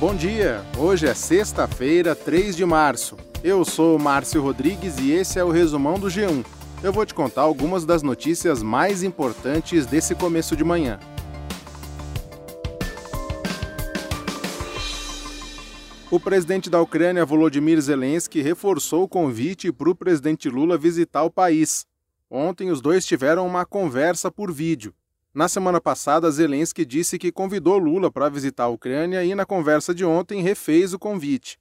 Bom dia! Hoje é sexta-feira, 3 de março. Eu sou Márcio Rodrigues e esse é o resumão do G1. Eu vou te contar algumas das notícias mais importantes desse começo de manhã. O presidente da Ucrânia, Volodymyr Zelensky, reforçou o convite para o presidente Lula visitar o país. Ontem, os dois tiveram uma conversa por vídeo. Na semana passada, Zelensky disse que convidou Lula para visitar a Ucrânia e, na conversa de ontem, refez o convite.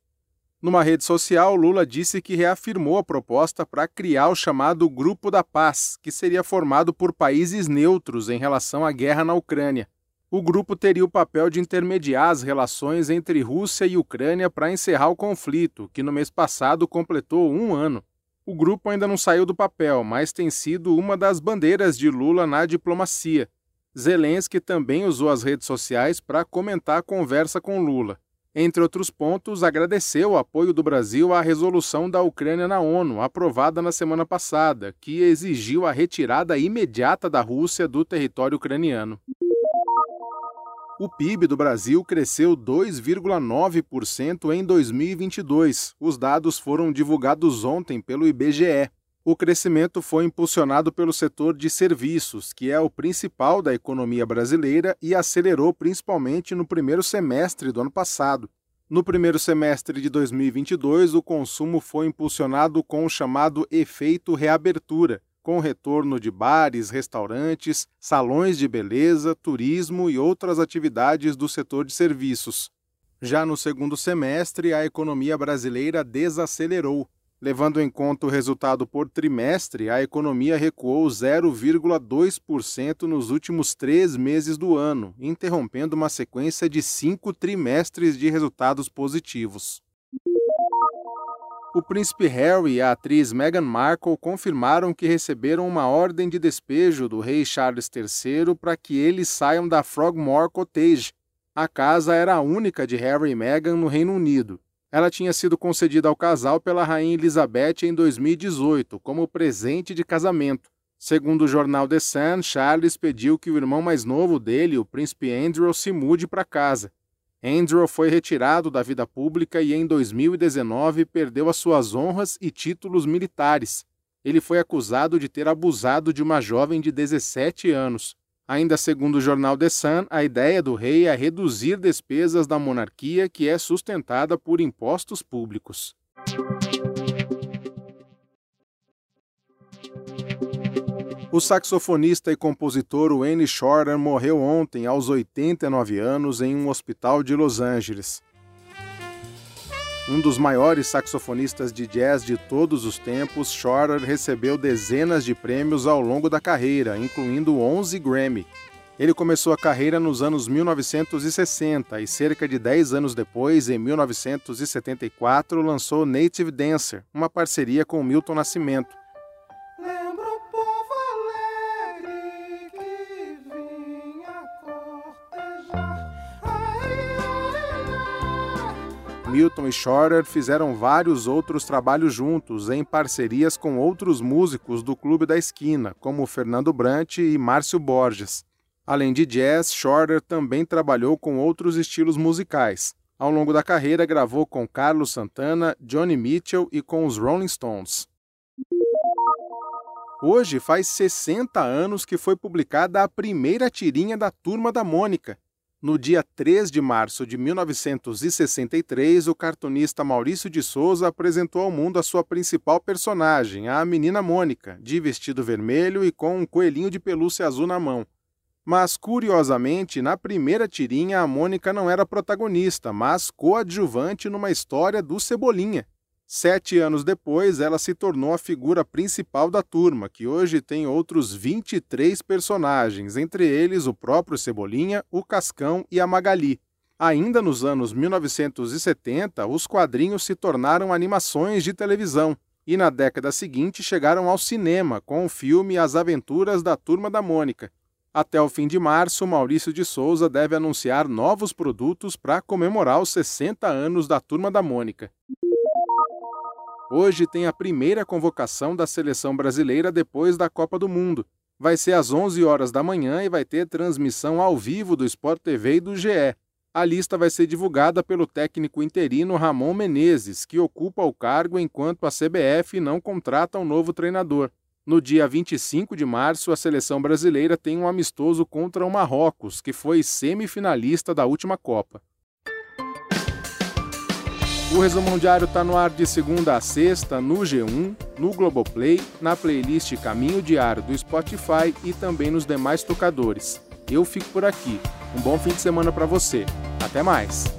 Numa rede social, Lula disse que reafirmou a proposta para criar o chamado Grupo da Paz, que seria formado por países neutros em relação à guerra na Ucrânia. O grupo teria o papel de intermediar as relações entre Rússia e Ucrânia para encerrar o conflito, que no mês passado completou um ano. O grupo ainda não saiu do papel, mas tem sido uma das bandeiras de Lula na diplomacia. Zelensky também usou as redes sociais para comentar a conversa com Lula. Entre outros pontos, agradeceu o apoio do Brasil à resolução da Ucrânia na ONU, aprovada na semana passada, que exigiu a retirada imediata da Rússia do território ucraniano. O PIB do Brasil cresceu 2,9% em 2022. Os dados foram divulgados ontem pelo IBGE. O crescimento foi impulsionado pelo setor de serviços, que é o principal da economia brasileira e acelerou principalmente no primeiro semestre do ano passado. No primeiro semestre de 2022, o consumo foi impulsionado com o chamado efeito reabertura, com retorno de bares, restaurantes, salões de beleza, turismo e outras atividades do setor de serviços. Já no segundo semestre, a economia brasileira desacelerou, Levando em conta o resultado por trimestre, a economia recuou 0,2% nos últimos três meses do ano, interrompendo uma sequência de cinco trimestres de resultados positivos. O príncipe Harry e a atriz Meghan Markle confirmaram que receberam uma ordem de despejo do rei Charles III para que eles saiam da Frogmore Cottage. A casa era a única de Harry e Meghan no Reino Unido. Ela tinha sido concedida ao casal pela rainha Elizabeth em 2018 como presente de casamento. Segundo o jornal The Sun, Charles pediu que o irmão mais novo dele, o príncipe Andrew, se mude para casa. Andrew foi retirado da vida pública e em 2019 perdeu as suas honras e títulos militares. Ele foi acusado de ter abusado de uma jovem de 17 anos. Ainda segundo o jornal The Sun, a ideia do rei é reduzir despesas da monarquia que é sustentada por impostos públicos. O saxofonista e compositor Wayne Shorter morreu ontem aos 89 anos em um hospital de Los Angeles. Um dos maiores saxofonistas de jazz de todos os tempos, Shorter recebeu dezenas de prêmios ao longo da carreira, incluindo 11 Grammy. Ele começou a carreira nos anos 1960 e cerca de 10 anos depois, em 1974, lançou Native Dancer, uma parceria com Milton Nascimento. Milton e Shorter fizeram vários outros trabalhos juntos, em parcerias com outros músicos do Clube da Esquina, como Fernando Brant e Márcio Borges. Além de jazz, Shorter também trabalhou com outros estilos musicais. Ao longo da carreira, gravou com Carlos Santana, Johnny Mitchell e com os Rolling Stones. Hoje faz 60 anos que foi publicada a primeira tirinha da Turma da Mônica, no dia 3 de março de 1963, o cartunista Maurício de Souza apresentou ao mundo a sua principal personagem, a menina Mônica, de vestido vermelho e com um coelhinho de pelúcia azul na mão. Mas, curiosamente, na primeira tirinha, a Mônica não era protagonista, mas coadjuvante numa história do Cebolinha. Sete anos depois, ela se tornou a figura principal da turma, que hoje tem outros 23 personagens, entre eles o próprio Cebolinha, o Cascão e a Magali. Ainda nos anos 1970, os quadrinhos se tornaram animações de televisão e na década seguinte chegaram ao cinema com o filme As Aventuras da Turma da Mônica. Até o fim de março, Maurício de Souza deve anunciar novos produtos para comemorar os 60 anos da Turma da Mônica. Hoje tem a primeira convocação da seleção brasileira depois da Copa do Mundo. Vai ser às 11 horas da manhã e vai ter transmissão ao vivo do Sport TV e do GE. A lista vai ser divulgada pelo técnico interino Ramon Menezes, que ocupa o cargo enquanto a CBF não contrata um novo treinador. No dia 25 de março, a seleção brasileira tem um amistoso contra o Marrocos, que foi semifinalista da última Copa. O Resumão Diário está no ar de segunda a sexta no G1, no Globoplay, na playlist Caminho Diário do Spotify e também nos demais tocadores. Eu fico por aqui. Um bom fim de semana para você. Até mais!